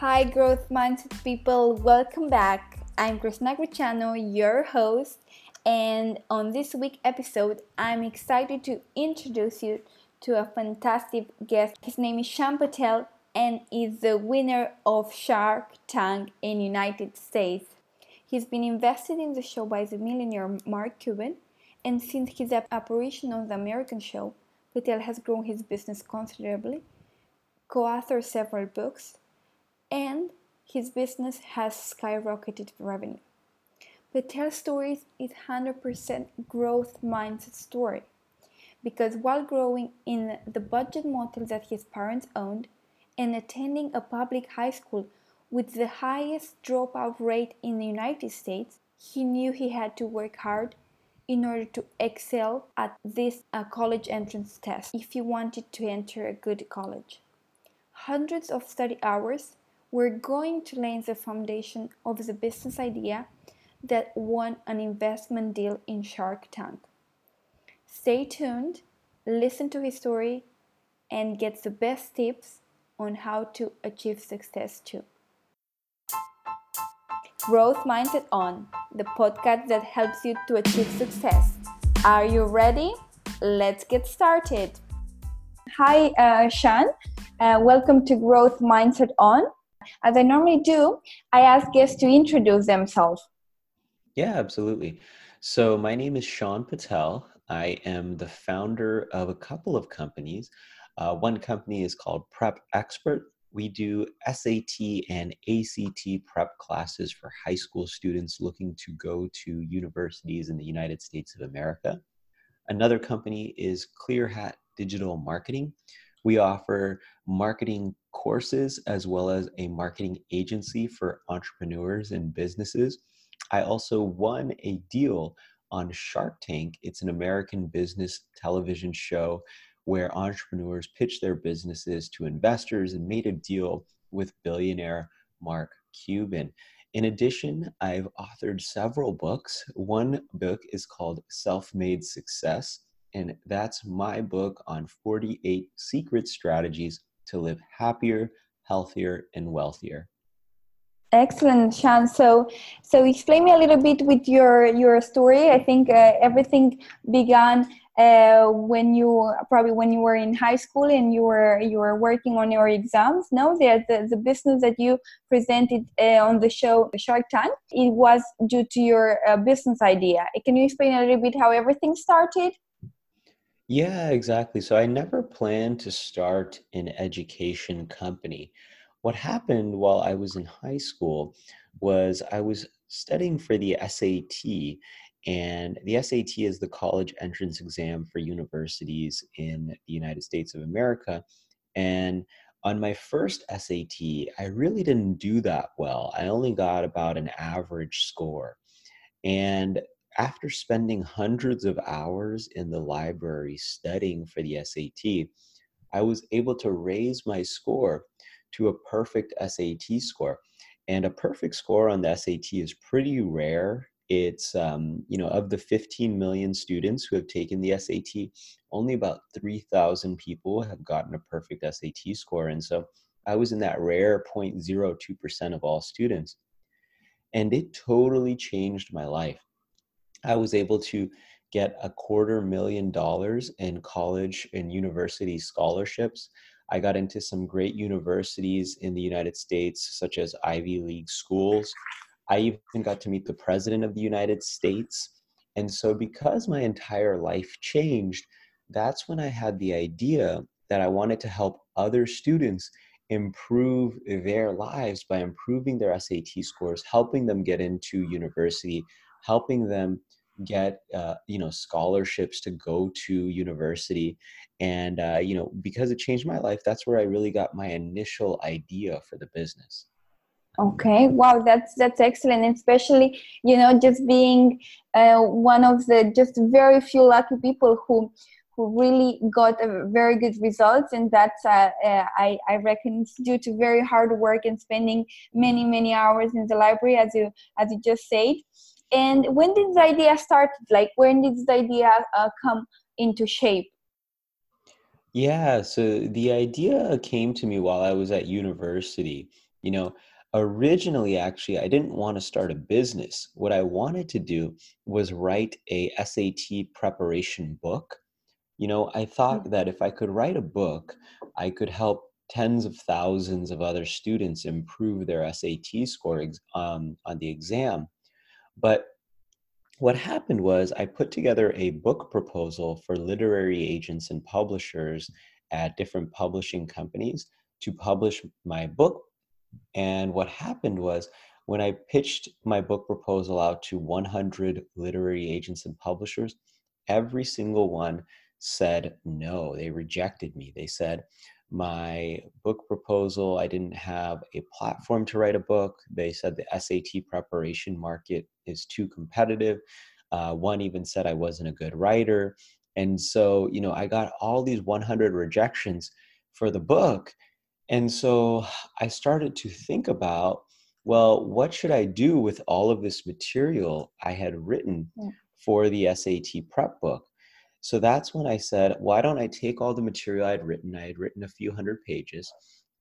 Hi, growth mindset people, welcome back. I'm Krishna Grichano, your host, and on this week episode, I'm excited to introduce you to a fantastic guest. His name is Shaan Patel and is the winner of Shark Tank in United States. He's been invested in the show by the millionaire Mark Cuban, and since his apparition on the American show, Patel has grown his business considerably, co-authored several books, and his business has skyrocketed revenue. Patel's Stories is 100% growth mindset story because while growing in the budget motel that his parents owned and attending a public high school with the highest dropout rate in the United States, he knew he had to work hard in order to excel at this uh, college entrance test if he wanted to enter a good college. Hundreds of study hours were going to lay the foundation of the business idea that won an investment deal in Shark Tank. Stay tuned, listen to his story, and get the best tips on how to achieve success too. Growth Mindset On, the podcast that helps you to achieve success. Are you ready? Let's get started. Hi, uh, Shaan. Uh, welcome to Growth Mindset On. As I normally do, I ask guests to introduce themselves. Yeah, absolutely. So, my name is Shaan Patel. I am the founder of a couple of companies. Uh, one company is called Prep Expert, we do SAT and ACT prep classes for high school students looking to go to universities in the United States of America. Another company is Clear Hat Digital Marketing. We offer marketing courses as well as a marketing agency for entrepreneurs and businesses. I also won a deal on Shark Tank. It's an American business television show where entrepreneurs pitched their businesses to investors and made a deal with billionaire Mark Cuban. In addition, I've authored several books. One book is called Self Made Success, and that's my book on 48 secret strategies to live happier, healthier, and wealthier. Excellent, Shaan. So, so explain me a little bit with your your story. I think uh, everything began uh, when you probably when you were in high school and you were you were working on your exams. No, the the, the business that you presented uh, on the show Shark Tank. It was due to your uh, business idea. Can you explain a little bit how everything started? Yeah, exactly. So I never planned to start an education company. What happened while I was in high school was I was studying for the SAT and the SAT is the college entrance exam for universities in the United States of America. And on my first SAT, I really didn't do that well. I only got about an average score. And after spending hundreds of hours in the library studying for the SAT, I was able to raise my score to a perfect SAT score. And a perfect score on the SAT is pretty rare it's um, you know of the 15 million students who have taken the SAT, only about 3,000 people have gotten a perfect SAT score, and so I was in that rare 0.02% of all students, and it totally changed my life. I was able to get a quarter million dollars in college and university scholarships. I got into some great universities in the United States, such as Ivy League schools. I even got to meet the president of the United States. And so, because my entire life changed, that's when I had the idea that I wanted to help other students improve their lives by improving their SAT scores, helping them get into university, helping them get uh, you know scholarships to go to university and uh, you know because it changed my life that's where i really got my initial idea for the business. Okay wow that's that's excellent especially you know just being uh, one of the just very few lucky people who who really got a very good results and that's uh, uh, I, I reckon due to very hard work and spending many many hours in the library as you as you just said and when did the idea start? Like when did the idea uh, come into shape? Yeah so the idea came to me while i was at university. You know, originally actually i didn't want to start a business. What i wanted to do was write a sat preparation book. You know i thought Mm. that if i could write a book i could help tens of thousands of other students improve their sat score um, on the exam but what happened was i put together a book proposal for literary agents and publishers at different publishing companies to publish my book and what happened was when I pitched my book proposal out to 100 literary agents and publishers, every single one said no. They rejected me. They said, my book proposal, I didn't have a platform to write a book. They said the SAT preparation market is too competitive. Uh, one even said I wasn't a good writer. And so, you know, I got all these 100 rejections for the book and so I started to think about, well, what should I do with all of this material I had written Yeah. for the SAT prep book? So that's when I said, why don't I take all the material I'd written? I had written a few hundred pages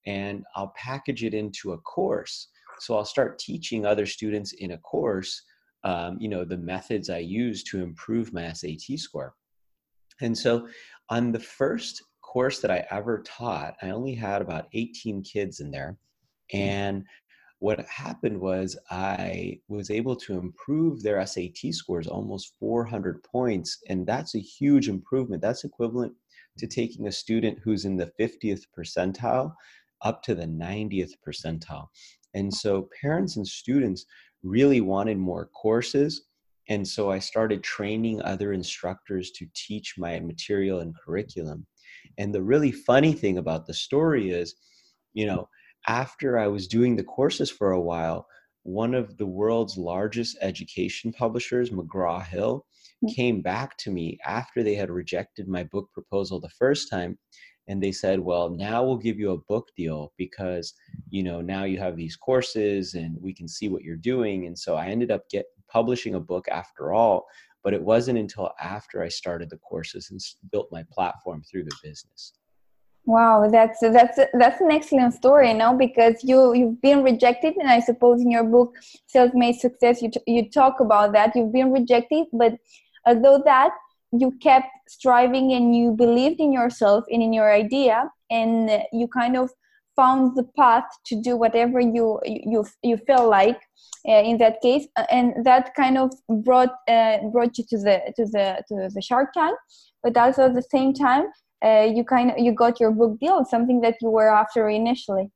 and I'll package it into a course. So I'll start teaching other students in a course, um, you know, the methods I use to improve my SAT score. And so on the first course that I ever taught, I only had about 18 kids in there. And what happened was I was able to improve their SAT scores almost 400 points. And that's a huge improvement. That's equivalent to taking a student who's in the 50th percentile up to the 90th percentile. And so parents and students really wanted more courses and so I started training other instructors to teach my material and curriculum. And the really funny thing about the story is, you know, after I was doing the courses for a while, one of the world's largest education publishers, McGraw Hill, Mm. came back to me after they had rejected my book proposal the first time. And they said, well, now we'll give you a book deal because, you know, now you have these courses and we can see what you're doing. And so I ended up get publishing a book after all, but it wasn't until after I started the courses and built my platform through the business. Wow, that's that's that's an excellent story, you know, because you you've been rejected, and I suppose in your book "Self-Made Success" you t- you talk about that. You've been rejected, but although that you kept striving and you believed in yourself and in your idea, and you kind of found the path to do whatever you you you feel like uh, in that case, and that kind of brought uh, brought you to the to the to the Shark Tank, but also at the same time uh, you kind of you got your book deal something that you were after initially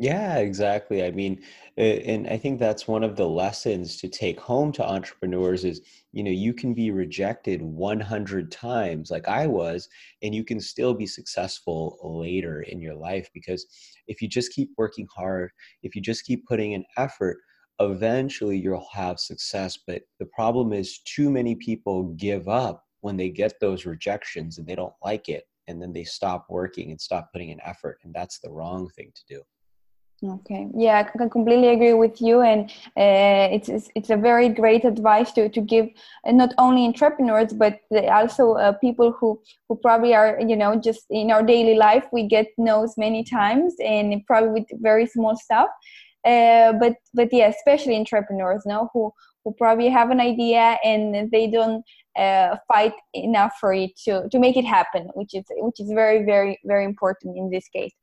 Yeah, exactly. I mean, uh, and I think that's one of the lessons to take home to entrepreneurs is, you know, you can be rejected 100 times like I was, and you can still be successful later in your life because if you just keep working hard, if you just keep putting in effort, eventually you'll have success. But the problem is too many people give up when they get those rejections and they don't like it and then they stop working and stop putting in effort and that's the wrong thing to do. Okay. Yeah i can completely agree with you and uh, it's, it's it's a very great advice to to give uh, not only entrepreneurs but also uh, people who who probably are you know just in our daily life we get no's many times and probably with very small stuff. Uh, but but yeah especially entrepreneurs no who who probably have an idea and they don't uh, fight enough for it to to make it happen which is which is very very very important in this case.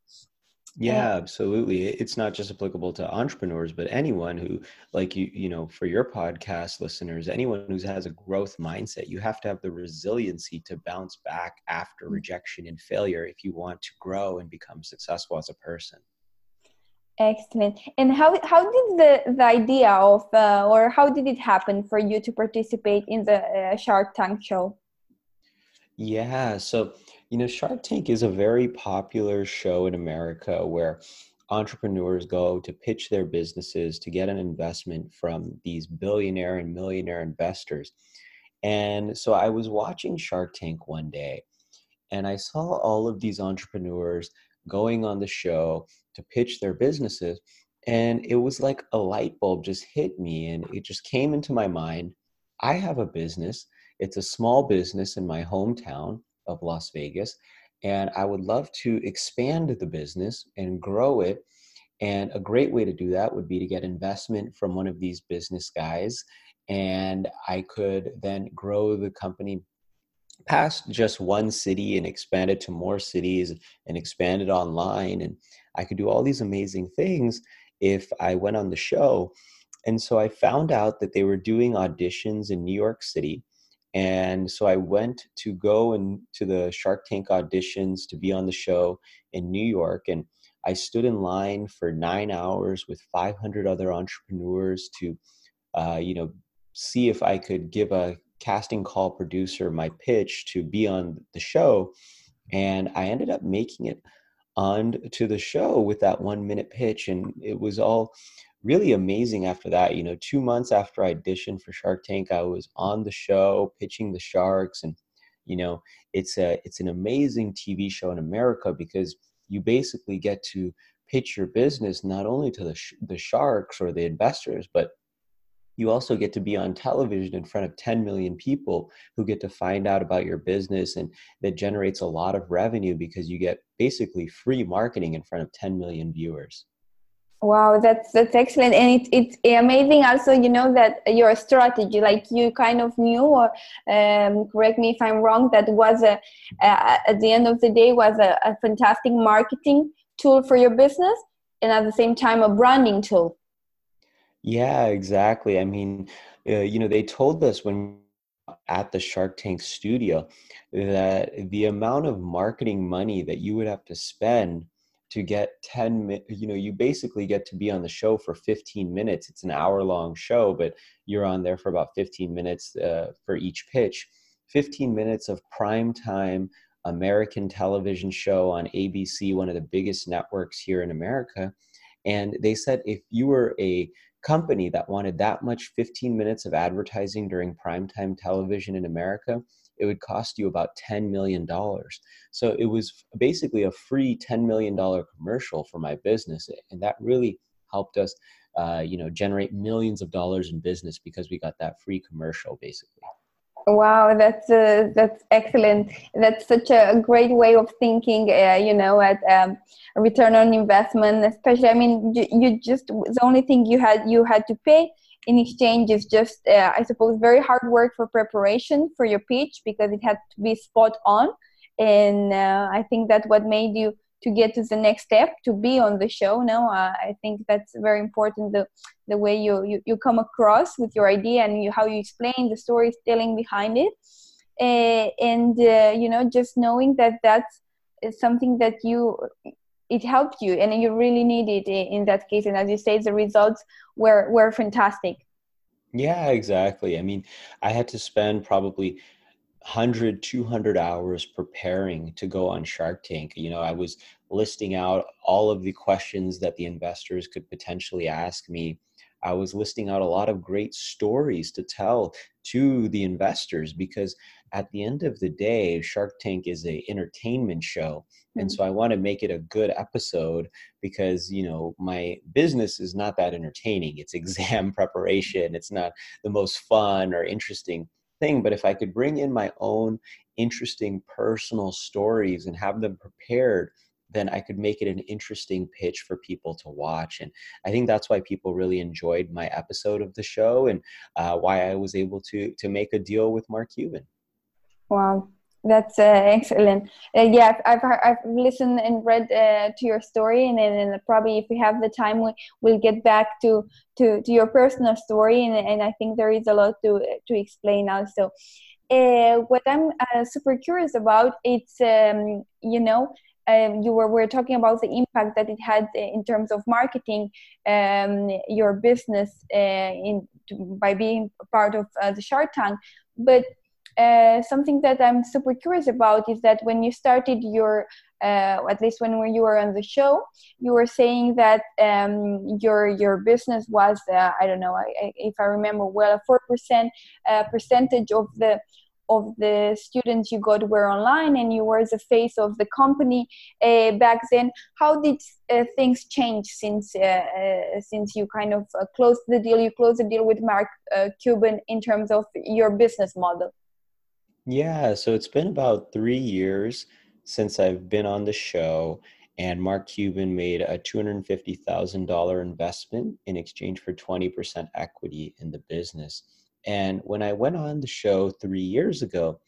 Yeah absolutely. It's not just applicable to entrepreneurs but anyone who like you you know for your podcast listeners anyone who has a growth mindset you have to have the resiliency to bounce back after Mm. rejection and failure if you want to grow and become successful as a person Excellent. And how how did the the idea of uh, or how did it happen for you to participate in the uh, Shark Tank show? Yeah, so you know, Shark Tank is a very popular show in America where entrepreneurs go to pitch their businesses to get an investment from these billionaire and millionaire investors. And so I was watching Shark Tank one day and I saw all of these entrepreneurs going on the show to pitch their businesses. And it was like a light bulb just hit me and it just came into my mind. I have a business, it's a small business in my hometown of Las Vegas. And I would love to expand the business and grow it And a great way to do that would be to get investment from one of these business guys. And I could then grow the company past just one city and expanded to more cities and expanded online. And I could do all these amazing things if I went on the show. And so I found out that they were doing auditions in New York City. And so I went to go and to the Shark Tank auditions to be on the show in New York. And I stood in line for nine hours with 500 other entrepreneurs to, uh, you know, see if I could give a casting call producer my pitch to be on the show. And I ended up making it on to the show with that one minute pitch. And it was all really amazing after that. You know, two months after I auditioned for Shark Tank, I was on the show pitching the Sharks. And, you know, it's a it's an amazing TV show in America because you basically get to pitch your business not only to the, sh- the sharks or the investors, but you also get to be on television in front of 10 million people who get to find out about your business and that generates a lot of revenue because you get basically free marketing in front of 10 million viewers. Wow that's that's excellent. And it, it's amazing also you know that your strategy like you kind of knew or um, correct me if i'm wrong that was a, at the end of the day was a, a fantastic marketing tool for your business and at the same time a branding tool yeah exactly i mean uh, you know they told us when at the Shark Tank studio that the amount of marketing money that you would have to spend to get 10 you know you basically get to be on the show for 15 minutes it's an hour long show but you're on there for about 15 minutes uh, for each pitch 15 minutes of prime time american television show on abc one of the biggest networks here in america and they said if you were a company that wanted that much 15 minutes of advertising during primetime television in america it would cost you about $10 million. So it was basically a free $10 million commercial for my business. And that really helped us, uh, you know, generate millions of dollars in business because we got that free commercial basically. Wow, that's uh, that's excellent. That's such a great way of thinking. Uh, you know, at um, return on investment, especially. I mean, you, you, just the only thing you had you had to pay in exchange is just uh, i suppose very hard work for preparation for your pitch because it had to be spot on and uh, i think that what made you to get to the next step to be on the show no uh, i think that's very important the the way you, you you come across with your idea and you, how you explain the storytelling behind it. Uh, and uh, you know just knowing that that's something that you it helped you and you really need it in that case. And as you say the results were were fantastic. Yeah exactly. I mean i had to spend probably 100 200 hours preparing to go on shark tank you know i was listing out all of the questions that the investors could potentially ask me I was listing out a lot of great stories to tell to the investors because at the end of the day, Shark Tank is a entertainment show. And mm-hmm. so I want to make it a good episode because, you know, my business is not that entertaining. It's exam preparation. It's not the most fun or interesting thing. But if I could bring in my own interesting personal stories and have them prepared then I could make it an interesting pitch for people to watch. And I think that's why people really enjoyed my episode of the show and uh, why I was able to to make a deal with Mark Cuban. Wow. That's uh, excellent. Uh, yeah, I've I've listened and read uh, to your story, and, and probably if we have the time, we will get back to, to to your personal story, and, and I think there is a lot to to explain also. Uh, what I'm uh, super curious about, it's um, you know um, you were, were talking about the impact that it had in terms of marketing um, your business uh, in by being part of the Shark Tank. But uh, something that I'm super curious about is that when you started your, uh, at least when you were on the show, you were saying that um, your your business was uh, I don't know if I remember well a four percent uh, percentage of the of the students you got were online and you were the face of the company uh, back then. How did uh, things change since uh, uh since you kind of closed the deal you closed the deal with mark cuban in terms of your business model yeah so it's been about three years since i've been on the show and Mark Cuban made a $250,000 investment in exchange for 20% equity in the business. And when I went on the show three years ago,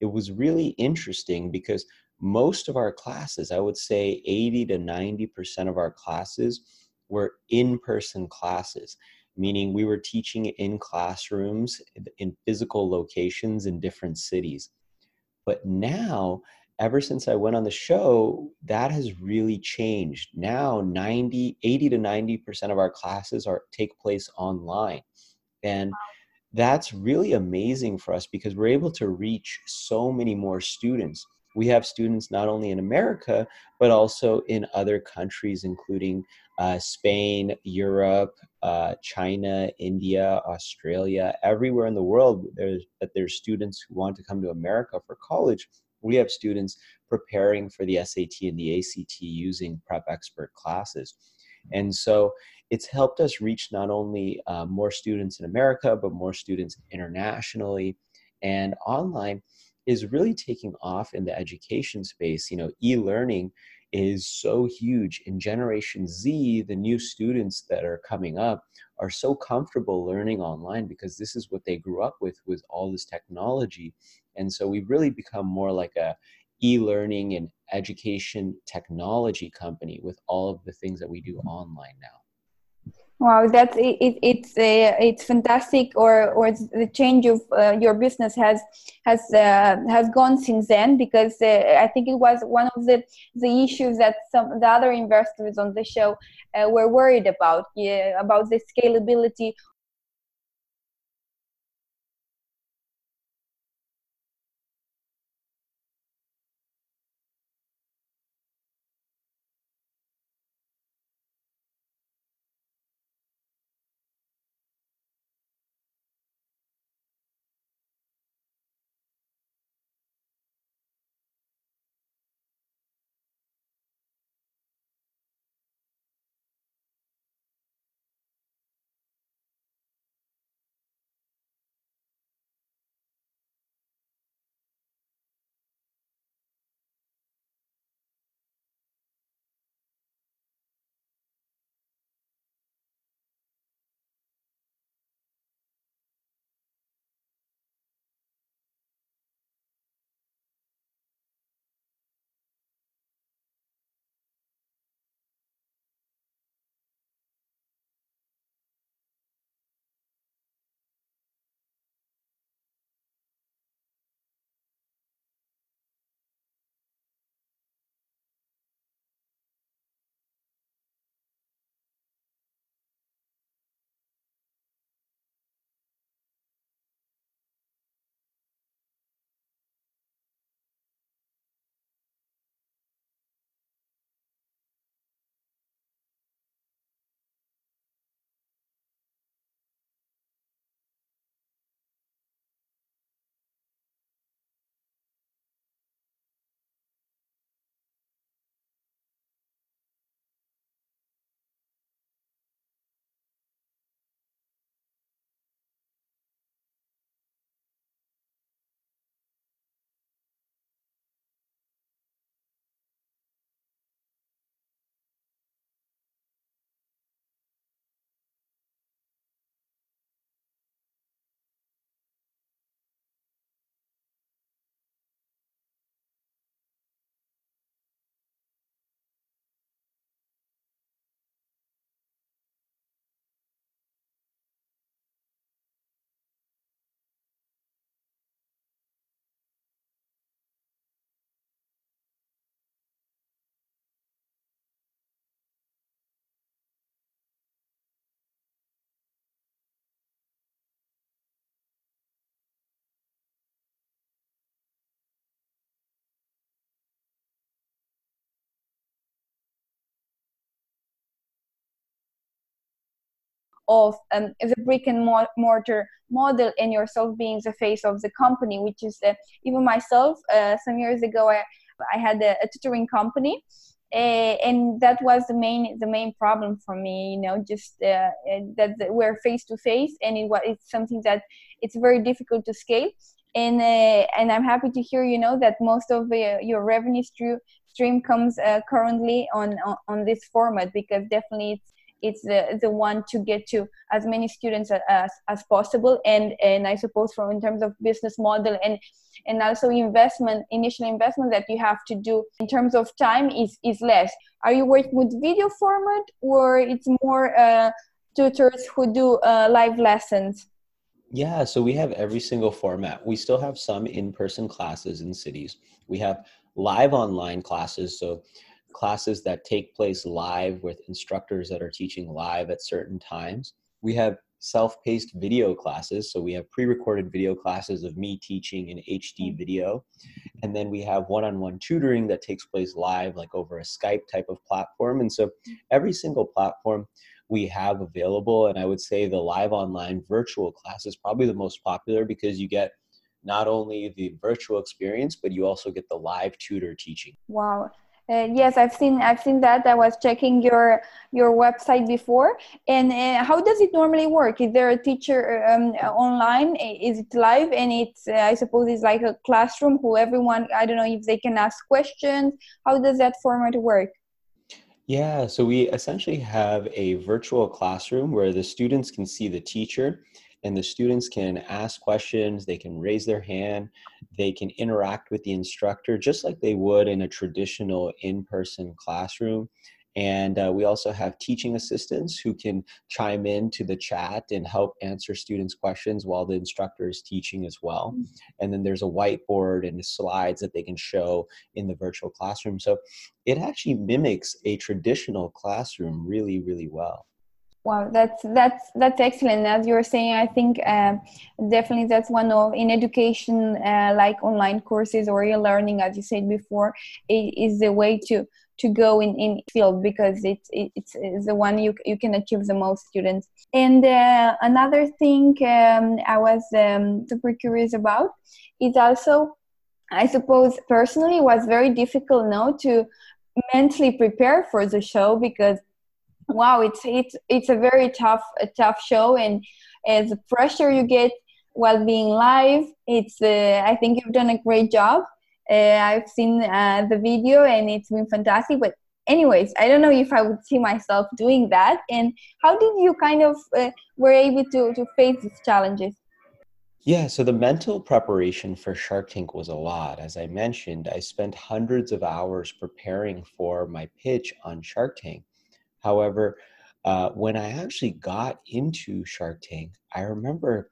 it was really interesting because most of our classes, I would say 80 to 90% of our classes, were in person classes, meaning we were teaching in classrooms in physical locations in different cities. But now, ever since I went on the show, that has really changed. Now, 90, 80 to 90% of our classes are take place online. And that's really amazing for us because we're able to reach so many more students. We have students not only in America, but also in other countries, including uh, Spain, Europe, uh, China, India, Australia, everywhere in the world there's, that there's students who want to come to America for college. We have students preparing for the SAT and the ACT using Prep Expert classes. And so it's helped us reach not only uh, more students in America, but more students internationally. And online is really taking off in the education space. You know, e learning is so huge. In Generation Z, the new students that are coming up are so comfortable learning online because this is what they grew up with, with all this technology. And so we've really become more like a e-learning and education technology company with all of the things that we do online now. Wow, that's it, it, it's uh, it's fantastic. Or or the change of uh, your business has has uh, has gone since then because uh, I think it was one of the the issues that some the other investors on the show uh, were worried about yeah, about the scalability of um, the brick and mortar model and yourself being the face of the company, which is uh, even myself. Uh, some years ago, I, I had a, a tutoring company. Uh, and that was the main the main problem for me you know just uh, that we're face to face and it was it's something that it's very difficult to scale and uh, and I'm happy to hear you know that most of uh, your revenue stream comes uh, currently on, on, on this format because definitely it's it's the the one to get to as many students as as possible and and I suppose from in terms of business model and and also investment initial investment that you have to do in terms of time is is less are you working with video format or it's more uh, tutors who do uh, live lessons yeah, so we have every single format. We still have some in person classes in cities. We have live online classes, so classes that take place live with instructors that are teaching live at certain times. We have self paced video classes, so we have pre recorded video classes of me teaching in HD mm-hmm. video. And then we have one on one tutoring that takes place live, like over a Skype type of platform. And so mm-hmm. every single platform we have available. And I would say the live online virtual class is probably the most popular because you get not only the virtual experience, but you also get the live tutor teaching. Wow. Uh, yes, I've seen I've seen that. I was checking your your website before. And uh, how does it normally work? Is there a teacher um, online? Is it live? And it's uh, I suppose it's like a classroom who everyone I don't know if they can ask questions. How does that format work? Yeah, so we essentially have a virtual classroom where the students can see the teacher and the students can ask questions, they can raise their hand, they can interact with the instructor just like they would in a traditional in person classroom. And uh, we also have teaching assistants who can chime in to the chat and help answer students' questions while the instructor is teaching as well. Mm. And then there's a whiteboard and slides that they can show in the virtual classroom. So it actually mimics a traditional classroom really, really well. Wow, that's that's that's excellent. As you were saying, I think uh, definitely that's one of in education, uh, like online courses or e-learning, as you said before, it is the way to to go in in field because it's it's, it's the one you you can achieve the most students. And uh, another thing um, I was um, super curious about is also, I suppose personally, was very difficult now to mentally prepare for the show because wow it's it's it's a very tough a tough show and as the pressure you get while being live it's uh, i think you've done a great job uh, I've seen uh, the video and it's been fantastic. But anyways, I don't know if I would see myself doing that. And how did you kind of uh, were able to to face these challenges? Yeah, so the mental preparation for Shark Tank was a lot. As I mentioned, I spent hundreds of hours preparing for my pitch on Shark Tank. However, uh, when I actually got into Shark Tank, I remember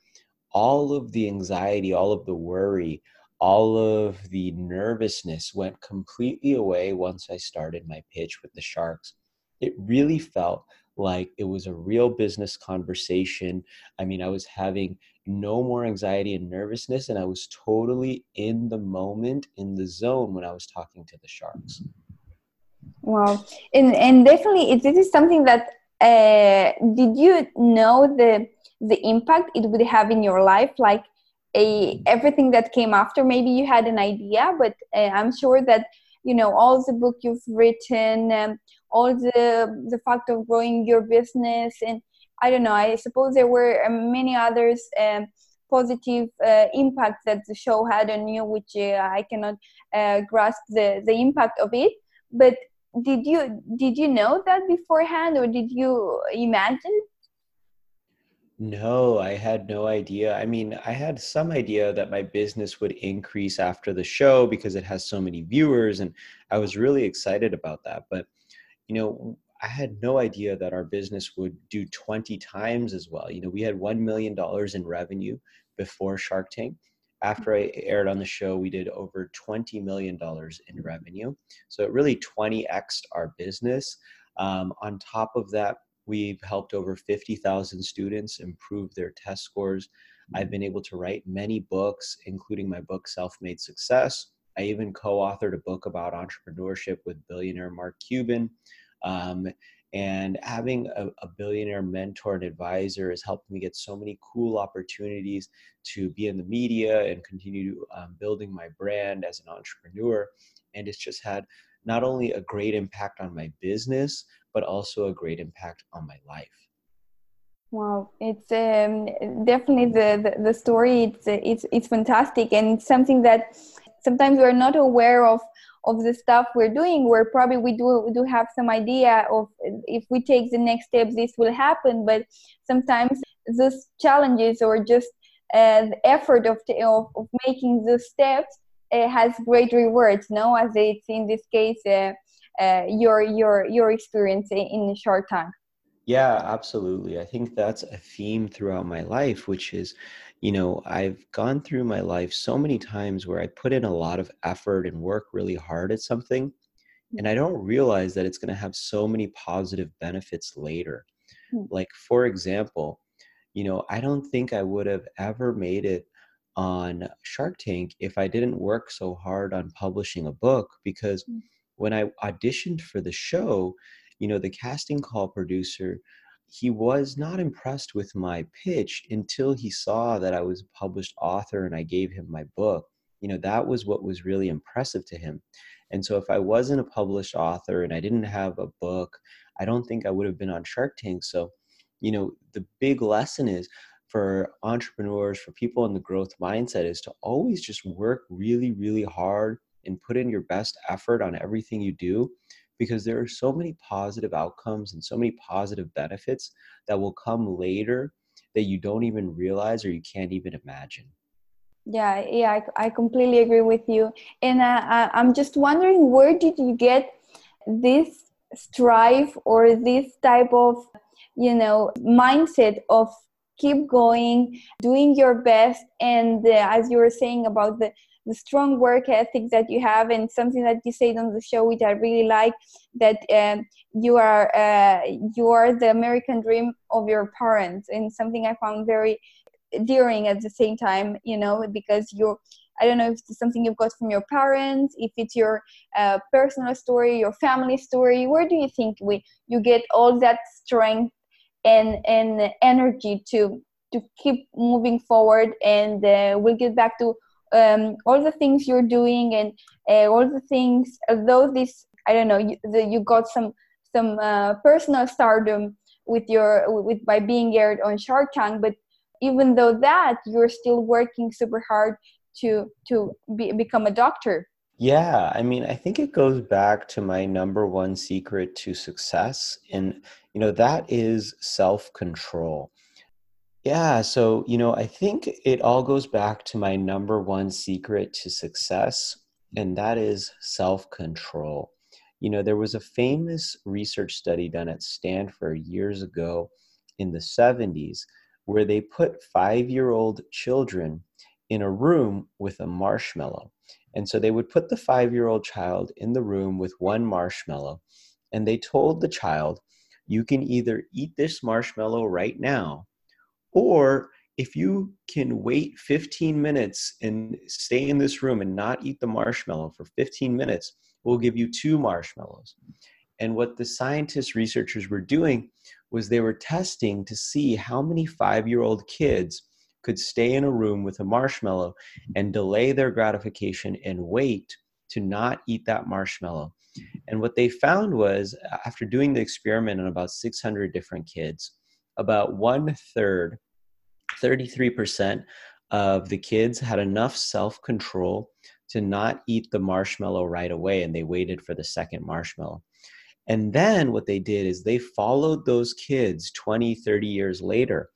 all of the anxiety, all of the worry, all of the nervousness went completely away once I started my pitch with the Sharks. It really felt like it was a real business conversation. I mean, I was having no more anxiety and nervousness, and I was totally in the moment, in the zone when I was talking to the Sharks. Wow, and and definitely, it, this is something that uh, did you know the the impact it would have in your life? Like a everything that came after maybe you had an idea but uh, i'm sure that you know all the book you've written um, all the the fact of growing your business and i don't know i suppose there were uh, many others um, positive uh, impacts that the show had on you which uh, i cannot uh, grasp the the impact of it but did you did you know that beforehand or did you imagine no, I had no idea. I mean, I had some idea that my business would increase after the show because it has so many viewers, and I was really excited about that. But, you know, I had no idea that our business would do 20 times as well. You know, we had $1 million in revenue before Shark Tank. After I aired on the show, we did over $20 million in revenue. So it really 20xed our business. Um, on top of that, We've helped over 50,000 students improve their test scores. I've been able to write many books, including my book, Self Made Success. I even co authored a book about entrepreneurship with billionaire Mark Cuban. Um, and having a, a, billionaire mentor and advisor has helped me get so many cool opportunities to be in the media and continue um, building my brand as an entrepreneur. And it's just had not only a great impact on my business, but also a great impact on my life. Wow, it's um, definitely the, the, the story. It's it's it's fantastic, and it's something that sometimes we're not aware of of the stuff we're doing. Where probably we do we do have some idea of if we take the next step this will happen. But sometimes those challenges or just uh, the effort of, of of making those steps uh, has great rewards. No, as it's in this case, uh, uh your your your experience in short time Yeah, absolutely. I think that's a theme throughout my life, which is, you know, I've gone through my life so many times where I put in a lot of effort and work really hard at something, and I don't realize that it's going to have so many positive benefits later. Hmm. Like, for example, you know, I don't think I would have ever made it on Shark Tank if I didn't work so hard on publishing a book because hmm. when I auditioned for the show, you know the casting call producer he was not impressed with my pitch until he saw that I was a published author and I gave him my book. You know, that was what was really impressive to him. And so if I wasn't a published author and I didn't have a book, I don't think I would have been on Shark Tank. So, you know, the big lesson is for entrepreneurs, for people in the growth mindset is to always just work really, really hard and put in your best effort on everything you do because there are so many positive outcomes and so many positive benefits that will come later that you don't even realize or you can't even imagine. Yeah yeah i, I completely agree with you. And uh, i'm just wondering where did you get this strive or this type of you know mindset of keep going doing your best and uh, as you were saying about the the strong work ethic that you have and something that you said on the show which i really like that um, you are uh, you are the american dream of your parents and something i found very endearing at the same time you know because you're I don't know if it's something you've got from your parents, if it's your uh, personal story, your family story. Where do you think we you get all that strength and and energy to to keep moving forward? And uh, we'll get back to um, all the things you're doing and uh, all the things although this i don't know you, the, you got some some uh, personal stardom with your with by being aired on shark tank but even though that you're still working super hard to to be, become a doctor. Yeah i mean i think it goes back to my number one secret to success and you know that is self control yeah, so, you know, I think it all goes back to my number one secret to success, and that is self control. You know, there was a famous research study done at Stanford years ago in the 70s where they put five year old children in a room with a marshmallow. And so they would put the five year old child in the room with one marshmallow, and they told the child, You can either eat this marshmallow right now or if you can wait 15 minutes and stay in this room and not eat the marshmallow for 15 minutes, we'll give you two marshmallows. And what the scientists, researchers were doing was they were testing to see how many five year old kids could stay in a room with a marshmallow and delay their gratification and wait to not eat that marshmallow. And what they found was after doing the experiment on about 600 different kids, about one third 33% of the kids had enough self control to not eat the marshmallow right away and they waited for the second marshmallow. And then what they did is they followed those kids 20, 30 years later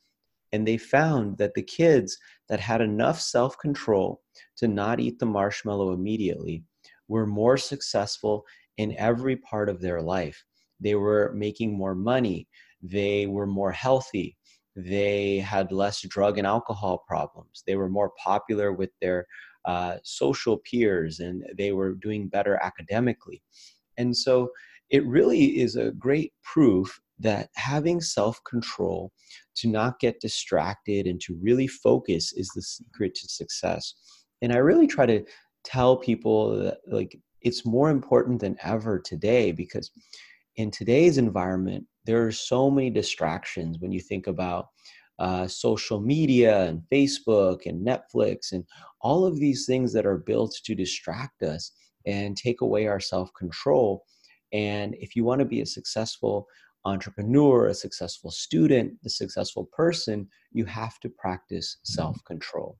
and they found that the kids that had enough self control to not eat the marshmallow immediately were more successful in every part of their life. They were making more money, they were more healthy, they had less drug and alcohol problems. They were more popular with their uh, social peers and they were doing better academically. And so it really is a great proof that having self control to not get distracted and to really focus is the secret to success. And I really try to tell people that, like, it's more important than ever today because in today's environment, there are so many distractions when you think about uh, social media and Facebook and Netflix and all of these things that are built to distract us and take away our self control. And if you want to be a successful entrepreneur, a successful student, a successful person, you have to practice self control.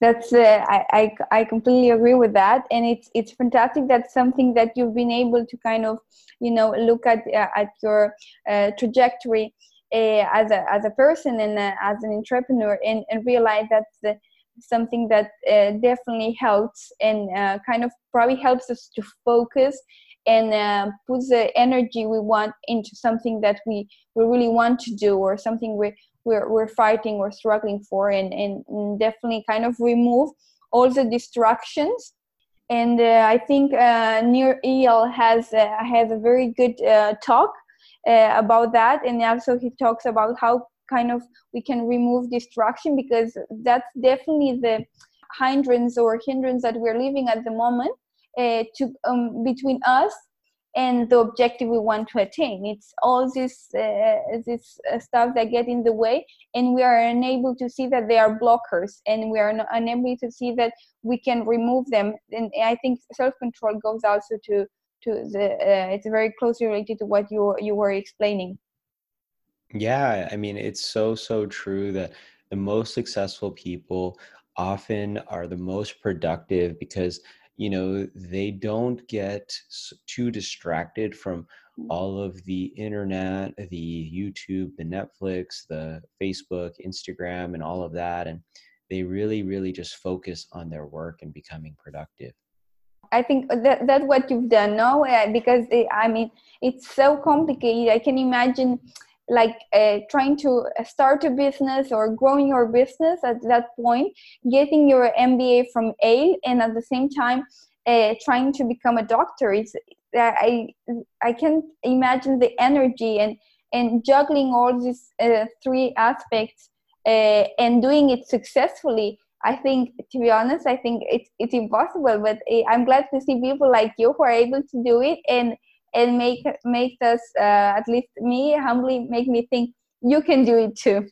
That's uh, I, I I completely agree with that, and it's it's fantastic. That's something that you've been able to kind of you know look at uh, at your uh, trajectory uh, as a as a person and uh, as an entrepreneur, and, and realize that's the, something that uh, definitely helps and kind of probably helps us to focus and uh, puts the energy we want into something that we, we really want to do or something we, we're, we're fighting or struggling for and, and, definitely kind of remove all the distractions. And uh, I think uh, Nir Eyal has uh, has a very good uh, talk uh, about that, and also he talks about how kind of we can remove distraction because that's definitely the hindrance or hindrance that we're living at the moment uh, to um, between us and the objective we want to attain. It's all this uh, this uh, stuff that get in the way, and we are unable to see that they are blockers, and we are unable to see that we can remove them. And I think self control goes also to to the. Uh, it's very closely related to what you you were explaining. Yeah, I mean, it's so so true that the most successful people often are the most productive because you know they don't get too distracted from mm. all of the internet the youtube the netflix the facebook instagram and all of that and they really really just focus on their work and becoming productive i think that that's what you've done no because i mean it's so complicated i can imagine like uh, trying to start a business or growing your business at that point getting your mba from Yale and at the same time uh, trying to become a doctor is i i can't imagine the energy and and juggling all these uh, three aspects uh, and doing it successfully. I think to be honest i think it's it's impossible but uh, i'm glad to see people like you who are able to do it and and make make us uh, at least me humbly make me think you can do it too.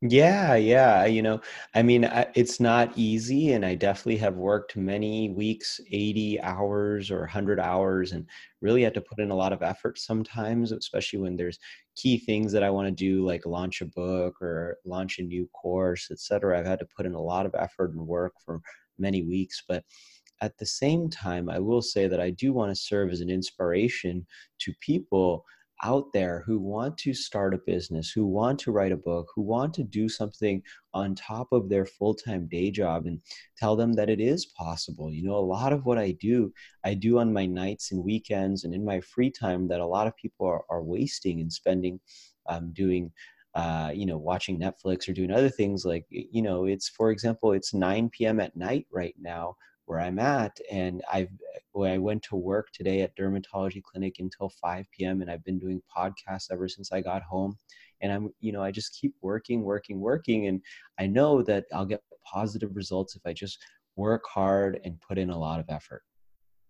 Yeah yeah you know i mean it's not easy and i definitely have worked many weeks 80 hours or 100 hours and really had to put in a lot of effort sometimes especially when there's key things that i want to do like launch a book or launch a new course etc i've had to put in a lot of effort and work for many weeks but at the same time, I will say that I do want to serve as an inspiration to people out there who want to start a business, who want to write a book, who want to do something on top of their full time day job and tell them that it is possible. You know, a lot of what I do, I do on my nights and weekends and in my free time that a lot of people are, are wasting and spending um, doing. Uh, you know, watching Netflix or doing other things like, you know, it's, for example, it's 9 p.m. at night right now where I'm at. And I've I went to work today at dermatology clinic until 5 p.m. and I've been doing podcasts ever since I got home. And I'm, you know, I just keep working, working, working. And I know that I'll get positive results if I just work hard and put in a lot of effort.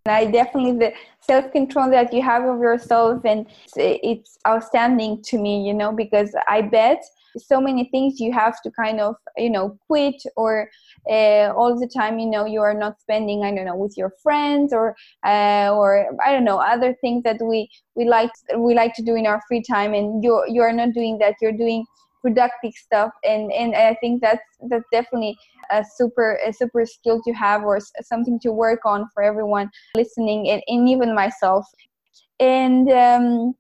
I definitely the self control that you have of yourself, and it's outstanding to me, you know, because I bet so many things you have to kind of you know quit or uh, all the time you know you are not spending i don't know with your friends or uh, or i don't know other things that we we like we like to do in our free time and you you are not doing that you're doing productive stuff. And and i think that's that's definitely a super a super skill to have or something to work on for everyone listening and, and even myself. And um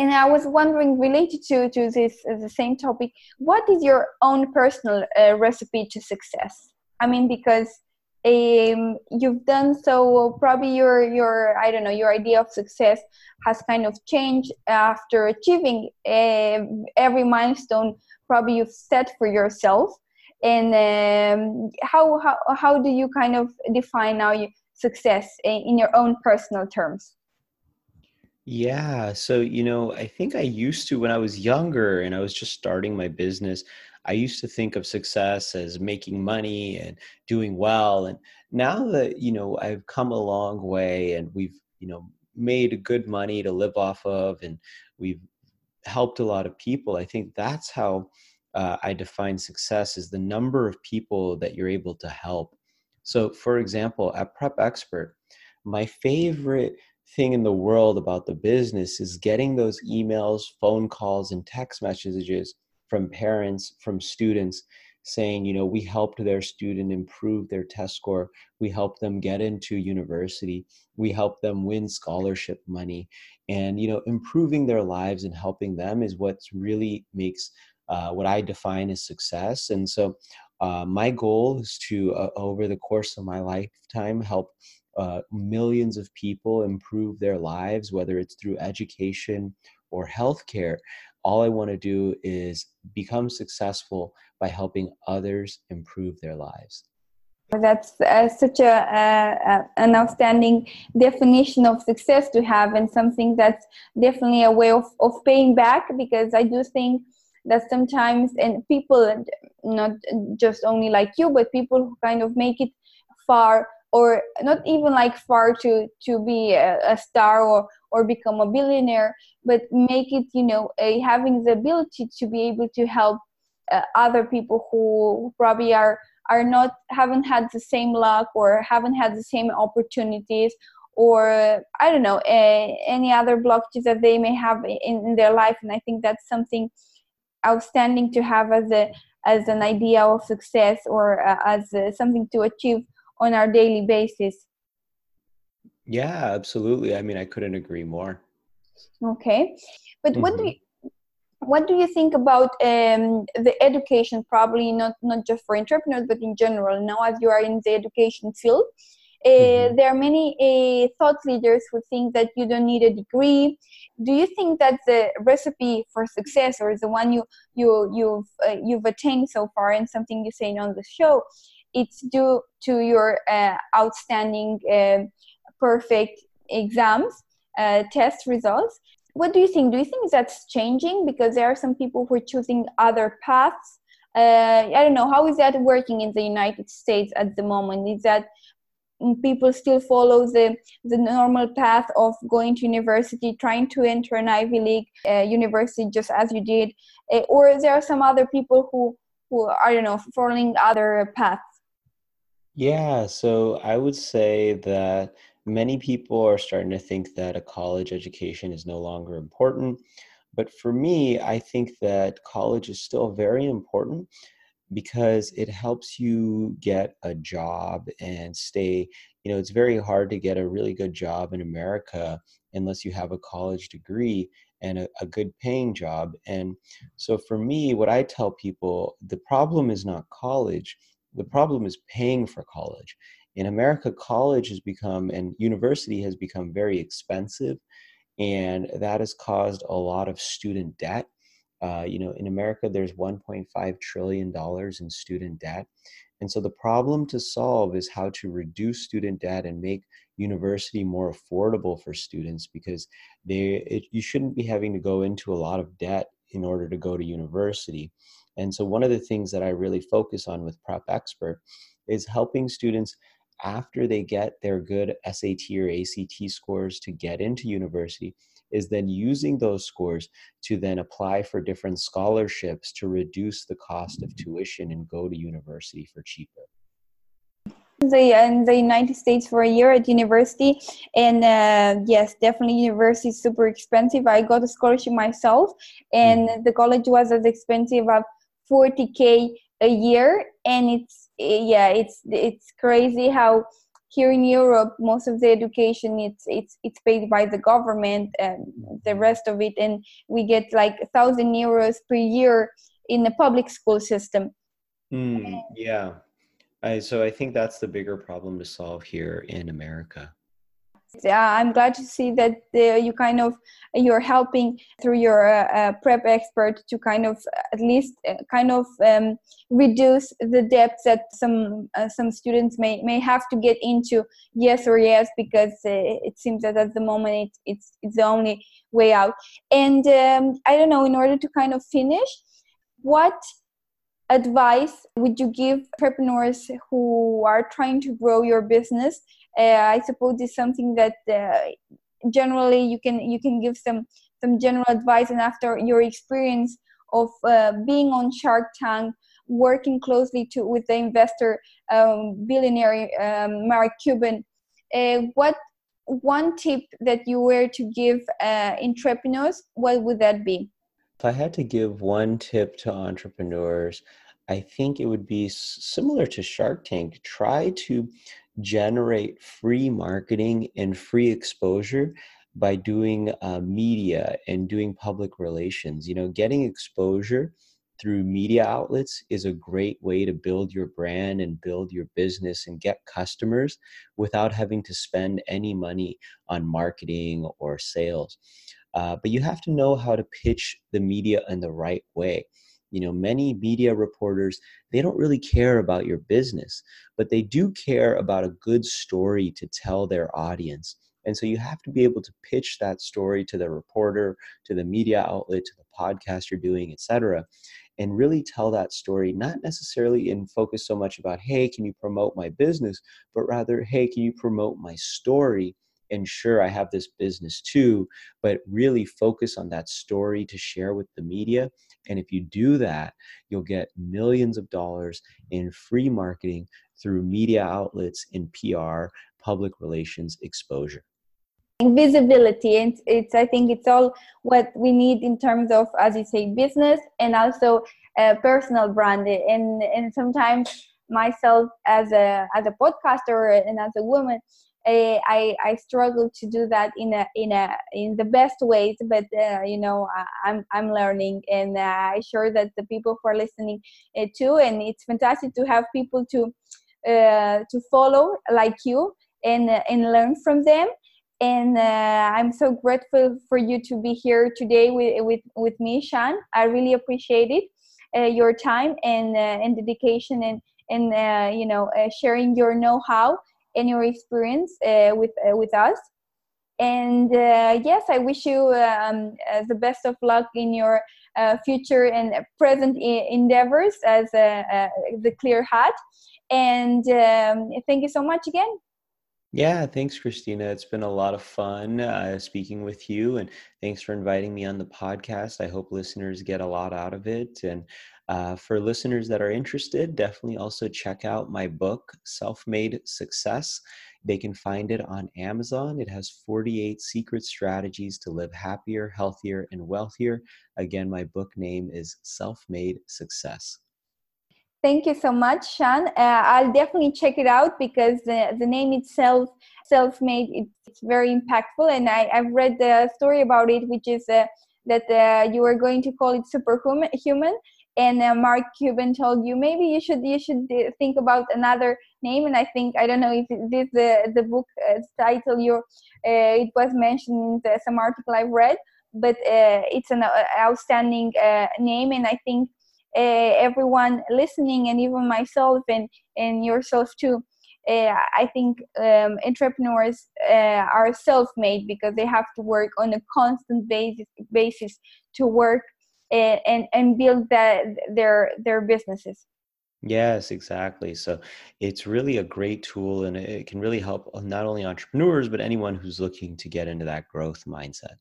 and I was wondering, related to to this uh, the same topic, what is your own personal uh, recipe to success? I mean, because um, you've done so, probably your your I don't know your idea of success has kind of changed after achieving uh, every milestone probably you've set for yourself. And um, how how how do you kind of define now success in your own personal terms? Yeah. So, you know, I think I used to, when I was younger and I was just starting my business, I used to think of success as making money and doing well. And now that, you know, I've come a long way and we've, you know, made good money to live off of and we've helped a lot of people, I think that's how uh, I define success is the number of people that you're able to help. So, for example, at Prep Expert, my favorite thing in the world about the business is getting those emails, phone calls, and text messages from parents, from students saying, you know, we helped their student improve their test score. We helped them get into university. We helped them win scholarship money. And, you know, improving their lives and helping them is what really makes uh, what I define as success. And so uh, my goal is to, uh, over the course of my lifetime, help uh, millions of people improve their lives, whether it's through education or healthcare. All I want to do is become successful by helping others improve their lives. That's uh, such a, uh, an outstanding definition of success to have, and something that's definitely a way of, of paying back. Because I do think that sometimes, and people, not just only like you, but people who kind of make it far or not even like far to to be a, a, star or or become a billionaire but make it you know a, having the ability to be able to help uh, other people who probably are are not haven't had the same luck or haven't had the same opportunities or i don't know any other blockages that they may have in, in their life. And i think that's something outstanding to have as a as an idea of success or uh, as uh, something to achieve on our daily basis. Yeah, absolutely. I mean, I couldn't agree more. Okay, but mm-hmm. what do mm-hmm. you what do you think about um, the education? Probably not not just for entrepreneurs, but in general. Now, as you are in the education field, uh, mm-hmm. there are many uh, thought leaders who think that you don't need a degree. Do you think that the recipe for success, or the one you you you've uh, you've attained so far, and something you're saying on the show, it's due to your uh, outstanding uh, perfect exams uh, test results. What do you think? Do you think that's changing? Because there are some people who are choosing other paths. Uh, i don't know how is that working in the united states at the moment? Is that people still follow the the normal path of going to university trying to enter an ivy league uh, university just as you did? Uh, or there are some other people who who i don't know following other paths yeah, so I would say that many people are starting to think that a college education is no longer important. But for me, I think that college is still very important because it helps you get a job and stay. You know, it's very hard to get a really good job in America unless you have a college degree and a, a good paying job. And so for me, what I tell people the problem is not college the problem is paying for college. In America, college has become and university has become very expensive, and that has caused a lot of student debt. Uh, you know, in America, there's 1.5 trillion dollars in student debt, and so the problem to solve is how to reduce student debt and make university more affordable for students because they it, you shouldn't be having to go into a lot of debt in order to go to university. And so, one of the things that I really focus on with Prep Expert is helping students after they get their good SAT or ACT scores to get into university, is then using those scores to then apply for different scholarships to reduce the cost of tuition and go to university for cheaper the in the United States for a year at university, and uh, yes, definitely university is super expensive. I got a scholarship myself, and mm. the college was as expensive as 40k a year, and it's yeah, it's it's crazy how here in Europe most of the education it's it's it's paid by the government and the rest of it, and we get like a thousand euros per year in the public school system. Mm, yeah I, so I think that's the bigger problem to solve here in America. Yeah, I'm glad to see that uh, you kind of you're helping through your uh, uh, prep expert to kind of at least uh, kind of um, reduce the depth that some uh, some students may may have to get into yes or yes because uh, it seems that at the moment it, it's it's the only way out. And um, I don't know. In order to kind of finish, what advice would you give entrepreneurs who are trying to grow your business? Uh, I suppose it's something that uh, generally you can you can give some some general advice. And after your experience of uh, being on Shark Tank, working closely to with the investor um, billionaire um, Mark Cuban, uh, what one tip that you were to give uh, entrepreneurs, what would that be? If I had to give one tip to entrepreneurs, I think it would be similar to Shark Tank. Try to generate free marketing and free exposure by doing uh, media and doing public relations. You know, getting exposure through media outlets is a great way to build your brand and build your business and get customers without having to spend any money on marketing or sales. Uh, but you have to know how to pitch the media in the right way. You know many media reporters they don't really care about your business but they do care about a good story to tell their audience. And so you have to be able to pitch that story to the reporter to the media outlet to the podcast you're doing etc and really tell that story, not necessarily in focus so much about, hey, can you promote my business, but rather, hey, can you promote my story? And sure, I have this business too, but really focus on that story to share with the media. And if you do that, you'll get millions of dollars in free marketing through media outlets in PR, public relations exposure visibility and it's i think it's all what we need in terms of as you say business and also uh, personal brand and and sometimes myself as a as a podcaster and as a woman uh, I, I struggle to do that in a in a in the best ways but uh, you know I, am I'm learning and uh, I'm sure that the people who are listening uh, too and it's fantastic to have people to uh, to follow like you and and learn from them and uh, I'm so grateful for you to be here today with with, with me, Shaan. I really appreciate it, uh, your time and uh, and dedication and and you know sharing your know-how and your experience uh, with with us. And yes, I wish you um, the best of luck in your future and present endeavors as the clear hat. And um, thank you so much again. Yeah, thanks, Christina. It's been a lot of fun uh, speaking with you, and thanks for inviting me on the podcast. I hope listeners get a lot out of it. And uh, for listeners that are interested, definitely also check out my book, Self Made Success. They can find it on Amazon. It has 48 secret strategies to live happier, healthier, and wealthier. Again, my book name is Self Made Success. Thank you so much, Shaan. Uh, I'll definitely check it out because the, the name itself, self-made, it's, it's very impactful. And I, I've read the story about it, which is uh, that uh, you were going to call it superhuman. Human, and uh, Mark Cuban told you maybe you should you should uh, think about another name. And I think I don't know if this the the book uh, title you it was mentioned in some article I've read, but it's an outstanding name, and I think uh, everyone listening and even myself and and yourself too uh, I think um, entrepreneurs uh, are self-made because they have to work on a constant basis basis to work and and, and build that their their businesses. Yes, exactly. So it's really a great tool and it can really help not only entrepreneurs, but anyone who's looking to get into that growth mindset.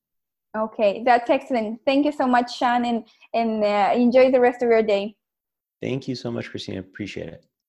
Okay, that's excellent. Thank you so much, Shaan, and, and uh, enjoy the rest of your day. Thank you so much, Christina. Appreciate it.